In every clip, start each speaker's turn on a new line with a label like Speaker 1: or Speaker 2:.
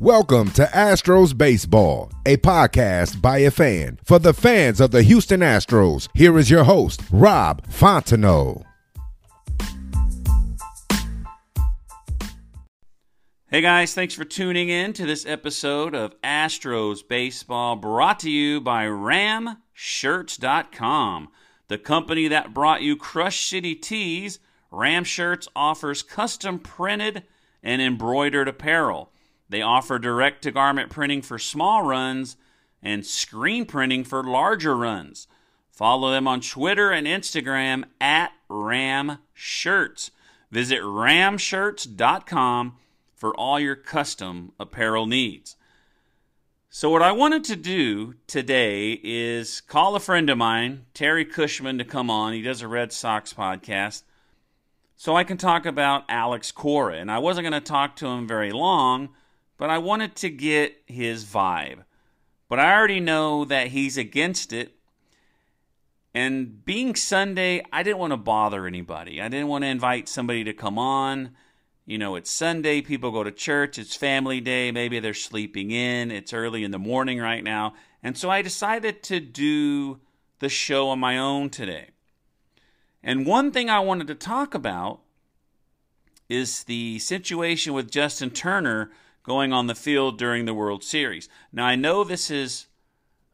Speaker 1: Welcome to Astros Baseball, a podcast by a fan for the fans of the Houston Astros. Here is your host, Rob Fontenot.
Speaker 2: Hey guys, thanks for tuning in to this episode of Astros Baseball brought to you by RamShirts.com, the company that brought you Crush City Tees. Ram Shirts offers custom printed and embroidered apparel. They offer direct to garment printing for small runs and screen printing for larger runs. Follow them on Twitter and Instagram at Ram Shirts. Visit ramshirts.com for all your custom apparel needs. So, what I wanted to do today is call a friend of mine, Terry Cushman, to come on. He does a Red Sox podcast. So I can talk about Alex Cora. And I wasn't going to talk to him very long but I wanted to get his vibe. But I already know that he's against it. And being Sunday, I didn't want to bother anybody. I didn't want to invite somebody to come on. You know, it's Sunday, people go to church, it's family day, maybe they're sleeping in, it's early in the morning right now. And so I decided to do the show on my own today. And one thing I wanted to talk about is the situation with Justin Turner going on the field during the World Series. Now, I know this is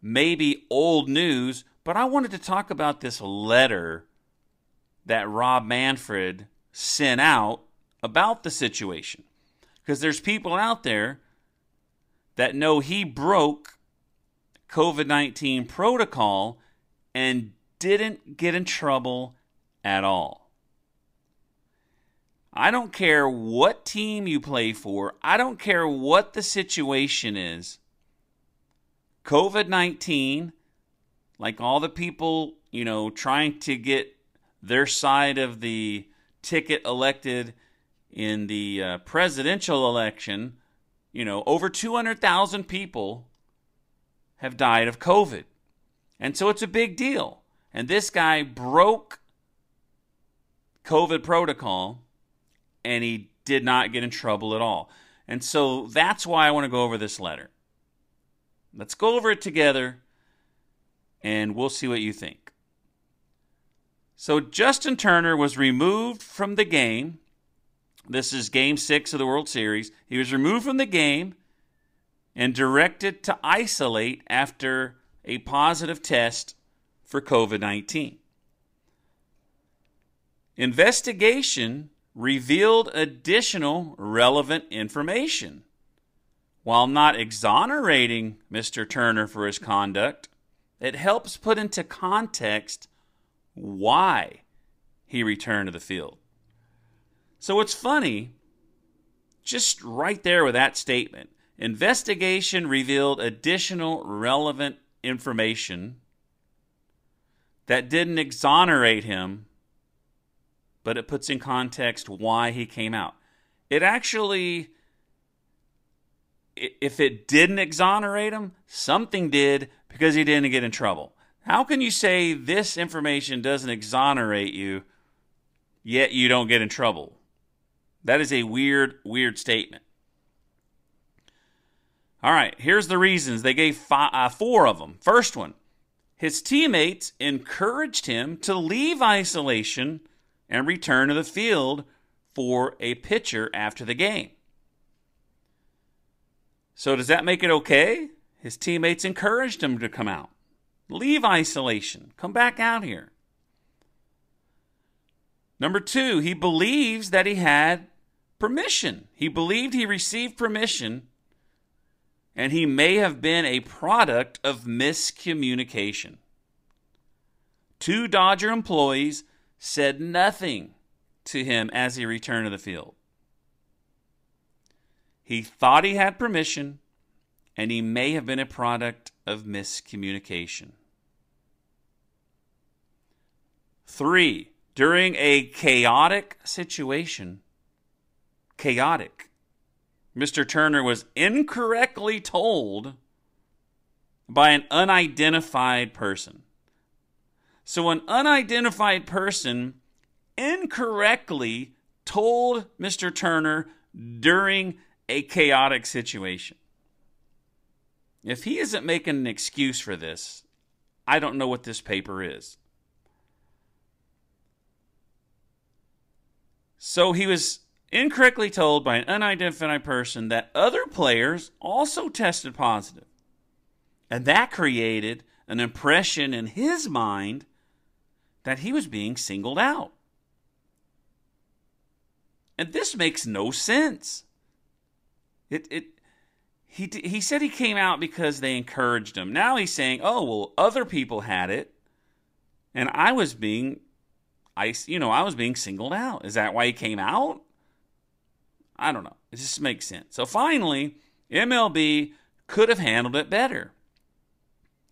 Speaker 2: maybe old news, but I wanted to talk about this letter that Rob Manfred sent out about the situation. Because there's people out there that know he broke COVID 19 protocol and didn't get in trouble at all. I don't care what team you play for, I don't care what the situation is. COVID 19, like all the people, you know, trying to get their side of the ticket elected in the uh, presidential election, you know, over 200,000 people have died of COVID. And so it's a big deal. And this guy broke COVID protocol and he did not get in trouble at all. And so that's why I want to go over this letter. Let's go over it together and we'll see what you think. So, Justin Turner was removed from the game. This is game six of the World Series. He was removed from the game and directed to isolate after a positive test for COVID 19. Investigation revealed additional relevant information. While not exonerating Mr. Turner for his conduct, it helps put into context why he returned to the field. So it's funny, just right there with that statement. Investigation revealed additional relevant information that didn't exonerate him but it puts in context why he came out. It actually, if it didn't exonerate him, something did because he didn't get in trouble. How can you say this information doesn't exonerate you, yet you don't get in trouble? That is a weird, weird statement. All right, here's the reasons. They gave five, uh, four of them. First one his teammates encouraged him to leave isolation and return to the field for a pitcher after the game. So, does that make it okay? His teammates encouraged him to come out. Leave isolation. Come back out here. Number two, he believes that he had permission. He believed he received permission, and he may have been a product of miscommunication. Two Dodger employees said nothing to him as he returned to the field. He thought he had permission, and he may have been a product of miscommunication. Three, during a chaotic situation, chaotic, Mr. Turner was incorrectly told by an unidentified person. So, an unidentified person incorrectly told Mr. Turner during a chaotic situation. If he isn't making an excuse for this, I don't know what this paper is. So he was incorrectly told by an unidentified person that other players also tested positive. And that created an impression in his mind that he was being singled out. And this makes no sense. It it he he said he came out because they encouraged him. Now he's saying, "Oh, well, other people had it and I was being I you know, I was being singled out." Is that why he came out? I don't know. It just makes sense. So finally, MLB could have handled it better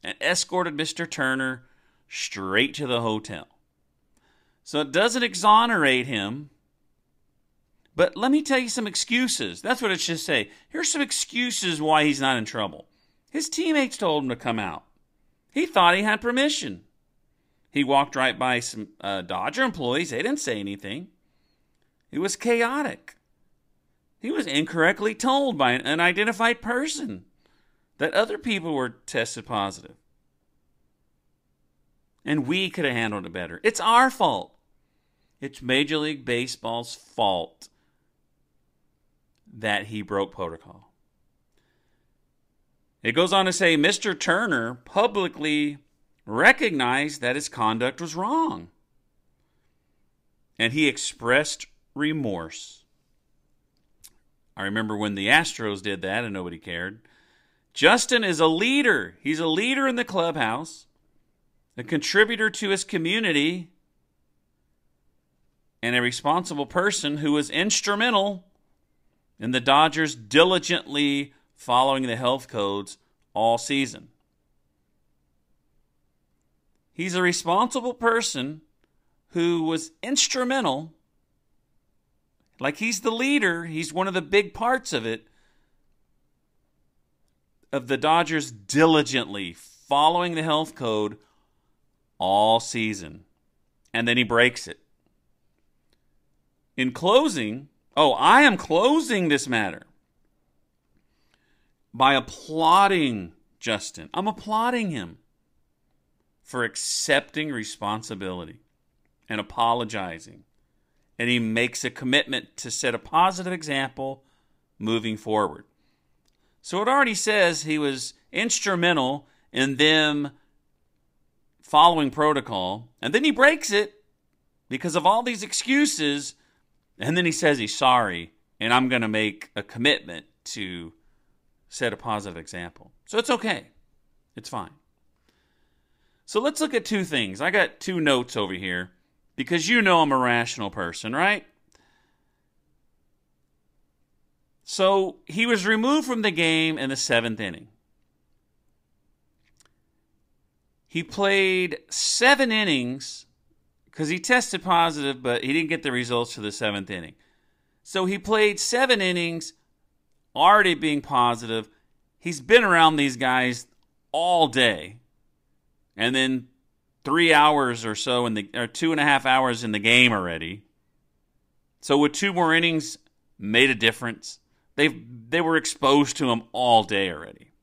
Speaker 2: and escorted Mr. Turner straight to the hotel. So it doesn't exonerate him but let me tell you some excuses. That's what it should say. Here's some excuses why he's not in trouble. His teammates told him to come out. He thought he had permission. He walked right by some uh, Dodger employees. They didn't say anything. It was chaotic. He was incorrectly told by an unidentified person that other people were tested positive. And we could have handled it better. It's our fault. It's Major League Baseball's fault that he broke protocol. It goes on to say Mr. Turner publicly recognized that his conduct was wrong. And he expressed remorse. I remember when the Astros did that and nobody cared. Justin is a leader. He's a leader in the clubhouse, a contributor to his community, and a responsible person who was instrumental in the Dodgers diligently following the health codes all season. He's a responsible person who was instrumental, like he's the leader, he's one of the big parts of it, of the Dodgers diligently following the health code all season. And then he breaks it. In closing, Oh, I am closing this matter by applauding Justin. I'm applauding him for accepting responsibility and apologizing. And he makes a commitment to set a positive example moving forward. So it already says he was instrumental in them following protocol, and then he breaks it because of all these excuses and then he says he's sorry, and I'm going to make a commitment to set a positive example. So it's okay. It's fine. So let's look at two things. I got two notes over here because you know I'm a rational person, right? So he was removed from the game in the seventh inning. He played seven innings because he tested positive, but he didn't get the results for the seventh inning. So he played seven innings, already being positive. He's been around these guys all day, and then three hours or so in the or two and a half hours in the game already. So with two more innings, made a difference. They they were exposed to him all day already.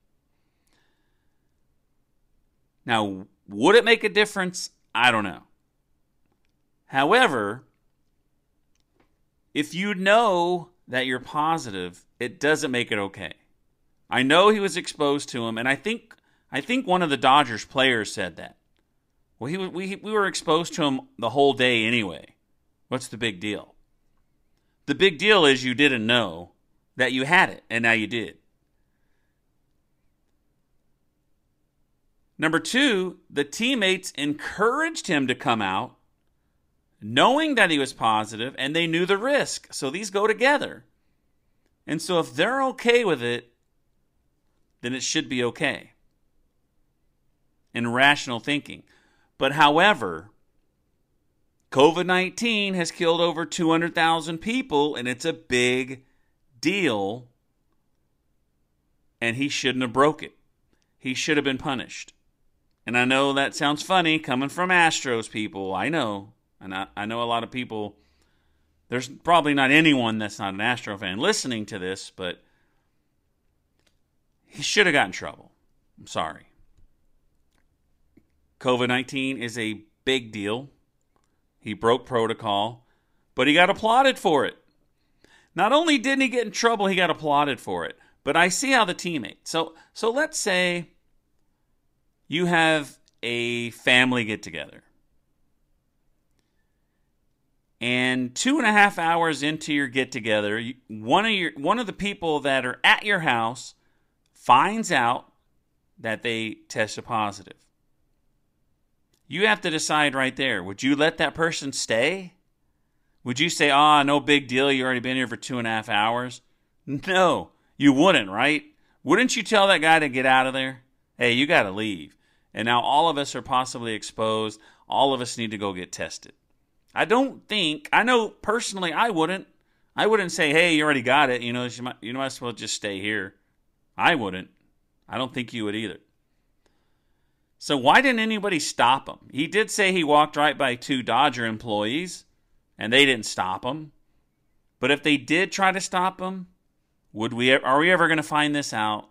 Speaker 2: Now, would it make a difference? I don't know. However, if you know that you're positive, it doesn't make it okay. I know he was exposed to him, and I think I think one of the Dodgers players said that. Well, he we we were exposed to him the whole day anyway. What's the big deal? The big deal is you didn't know that you had it, and now you did. Number two, the teammates encouraged him to come out knowing that he was positive, and they knew the risk. So these go together. And so if they're okay with it, then it should be okay. In rational thinking. But however, COVID 19 has killed over 200,000 people, and it's a big deal. And he shouldn't have broke it. He should have been punished. And I know that sounds funny coming from Astros people. I know. And I, I know a lot of people, there's probably not anyone that's not an Astro fan listening to this, but he should have gotten trouble. I'm sorry. COVID 19 is a big deal. He broke protocol, but he got applauded for it. Not only didn't he get in trouble, he got applauded for it. But I see how the teammate. So so let's say you have a family get together. And two and a half hours into your get together, one of your one of the people that are at your house finds out that they tested positive. You have to decide right there. Would you let that person stay? Would you say, ah, oh, no big deal, you already been here for two and a half hours? No, you wouldn't, right? Wouldn't you tell that guy to get out of there? Hey, you got to leave. And now all of us are possibly exposed. All of us need to go get tested. I don't think, I know personally I wouldn't. I wouldn't say, hey, you already got it. You know, you might, you might as well just stay here. I wouldn't. I don't think you would either. So why didn't anybody stop him? He did say he walked right by two Dodger employees and they didn't stop him. But if they did try to stop him, would we are we ever going to find this out?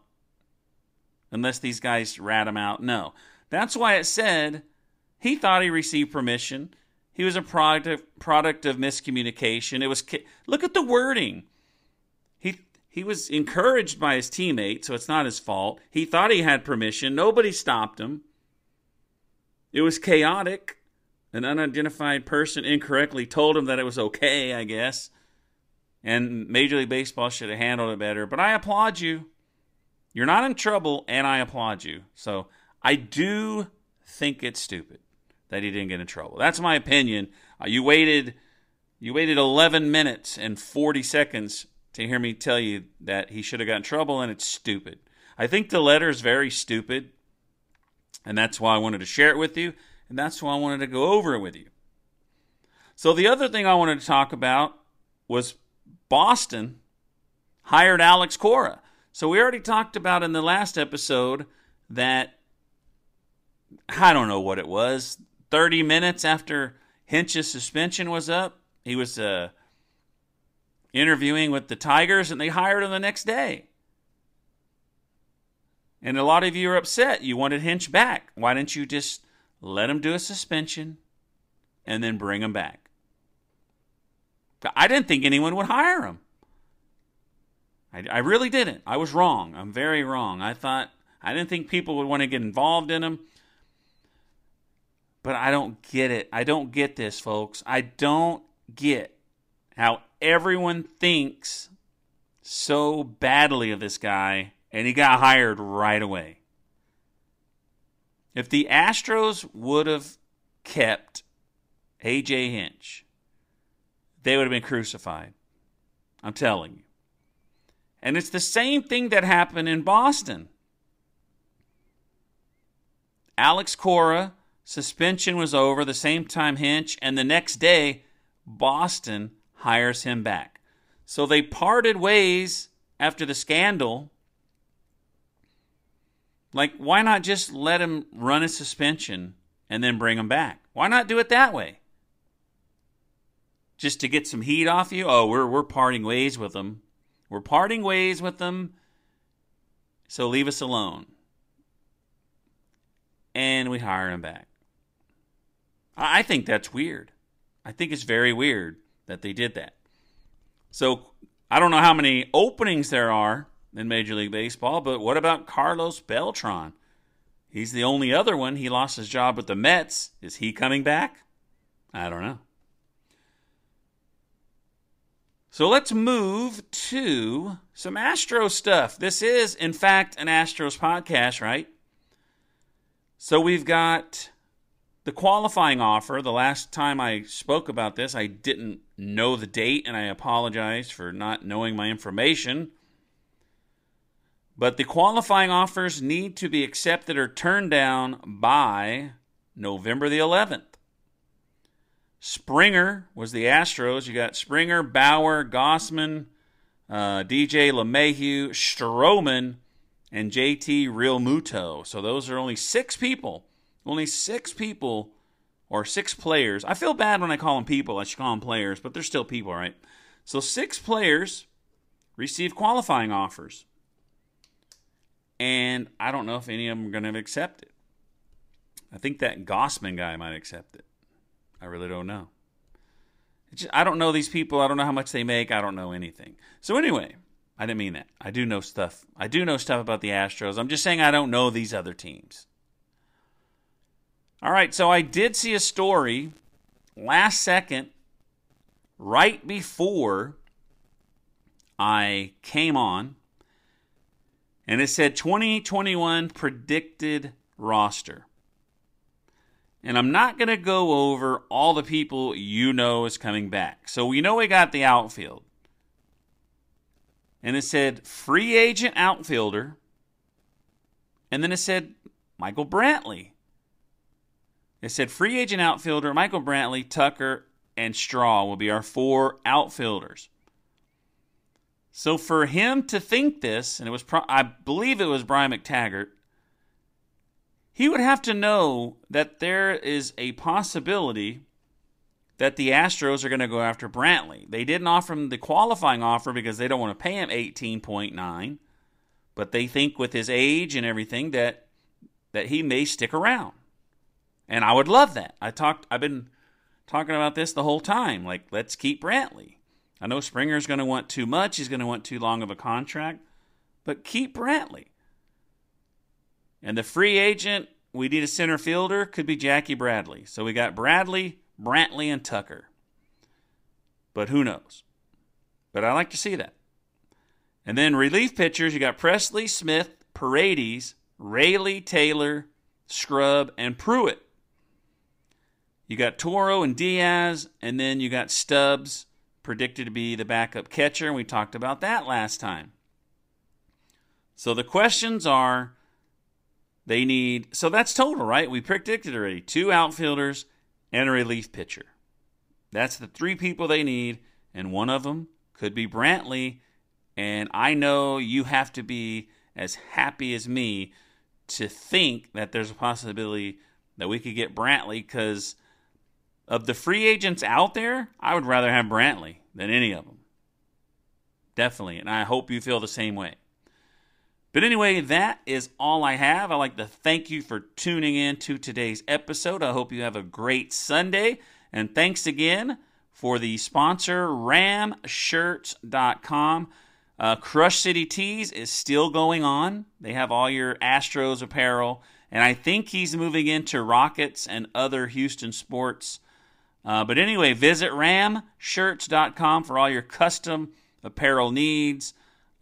Speaker 2: Unless these guys rat him out? No. That's why it said he thought he received permission. He was a product of, product of miscommunication. It was look at the wording. He he was encouraged by his teammate, so it's not his fault. He thought he had permission. Nobody stopped him. It was chaotic. An unidentified person incorrectly told him that it was okay, I guess. And Major League Baseball should have handled it better. But I applaud you. You're not in trouble, and I applaud you. So I do think it's stupid that he didn't get in trouble. That's my opinion. Uh, you waited you waited 11 minutes and 40 seconds to hear me tell you that he should have got in trouble and it's stupid. I think the letter is very stupid. And that's why I wanted to share it with you and that's why I wanted to go over it with you. So the other thing I wanted to talk about was Boston hired Alex Cora. So we already talked about in the last episode that I don't know what it was. 30 minutes after Hinch's suspension was up, he was uh, interviewing with the Tigers, and they hired him the next day. And a lot of you are upset. You wanted Hinch back. Why didn't you just let him do a suspension and then bring him back? I didn't think anyone would hire him. I, I really didn't. I was wrong. I'm very wrong. I thought I didn't think people would want to get involved in him. But I don't get it. I don't get this, folks. I don't get how everyone thinks so badly of this guy and he got hired right away. If the Astros would have kept AJ Hinch, they would have been crucified. I'm telling you. And it's the same thing that happened in Boston. Alex Cora suspension was over the same time Hinch, and the next day, Boston hires him back. So they parted ways after the scandal. Like, why not just let him run a suspension and then bring him back? Why not do it that way? Just to get some heat off you? Oh, we're, we're parting ways with them. We're parting ways with them, so leave us alone. And we hire him back. I think that's weird. I think it's very weird that they did that. So I don't know how many openings there are in Major League Baseball, but what about Carlos Beltran? He's the only other one. He lost his job with the Mets. Is he coming back? I don't know. So let's move to some Astro stuff. This is, in fact, an Astros podcast, right? So we've got the qualifying offer, the last time I spoke about this, I didn't know the date, and I apologize for not knowing my information. But the qualifying offers need to be accepted or turned down by November the 11th. Springer was the Astros. You got Springer, Bauer, Gausman, uh, DJ LeMahieu, Stroman, and JT Realmuto. So those are only six people. Only six people or six players. I feel bad when I call them people. I should call them players, but they're still people, right? So six players receive qualifying offers. And I don't know if any of them are going to accept it. I think that Gausman guy might accept it. I really don't know. Just, I don't know these people. I don't know how much they make. I don't know anything. So anyway, I didn't mean that. I do know stuff. I do know stuff about the Astros. I'm just saying I don't know these other teams. All right, so I did see a story last second, right before I came on, and it said 2021 predicted roster. And I'm not going to go over all the people you know is coming back. So we know we got the outfield. And it said free agent outfielder. And then it said Michael Brantley. It said free agent outfielder Michael Brantley, Tucker, and Straw will be our four outfielders. So for him to think this, and it was, pro- I believe it was Brian McTaggart, he would have to know that there is a possibility that the Astros are going to go after Brantley. They didn't offer him the qualifying offer because they don't want to pay him 18.9, but they think with his age and everything that that he may stick around. And I would love that. I talked I've been talking about this the whole time. Like let's keep Brantley. I know Springer's going to want too much, he's going to want too long of a contract, but keep Brantley. And the free agent, we need a center fielder, could be Jackie Bradley. So we got Bradley, Brantley, and Tucker. But who knows? But I like to see that. And then relief pitchers, you got Pressly, Smith, Paredes, Raley, Taylor, Scrubb, and Pruitt. You got Toro and Diaz, and then you got Stubbs, predicted to be the backup catcher, and we talked about that last time. So the questions are they need, so that's total, right? We predicted already two outfielders and a relief pitcher. That's the three people they need, and one of them could be Brantley. And I know you have to be as happy as me to think that there's a possibility that we could get Brantley because of the free agents out there, I would rather have Brantley than any of them. Definitely. And I hope you feel the same way. But anyway, that is all I have. I'd like to thank you for tuning in to today's episode. I hope you have a great Sunday. And thanks again for the sponsor, ramshirts.com. Uh, Crush City Tees is still going on. They have all your Astros apparel. And I think he's moving into Rockets and other Houston sports. Uh, but anyway, visit ramshirts.com for all your custom apparel needs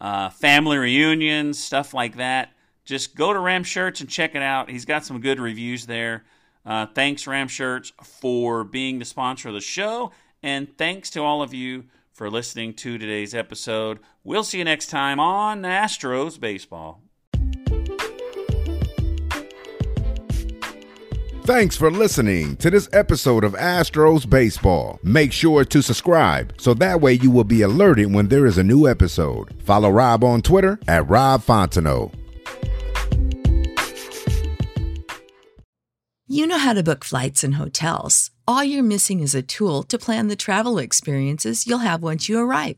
Speaker 2: uh, family reunions, stuff like that. Just go to Ram Shirts and check it out. He's got some good reviews there. Uh, thanks, Ram Shirts, for being the sponsor of the show. And thanks to all of you for listening to today's episode. We'll see you next time on Astros Baseball.
Speaker 1: Thanks for listening to this episode of Astros Baseball. Make sure to subscribe so that way you will be alerted when there is a new episode. Follow Rob on Twitter at Rob Fontenot.
Speaker 3: You know how to book flights and hotels. All you're missing is a tool to plan the travel experiences you'll have once you arrive.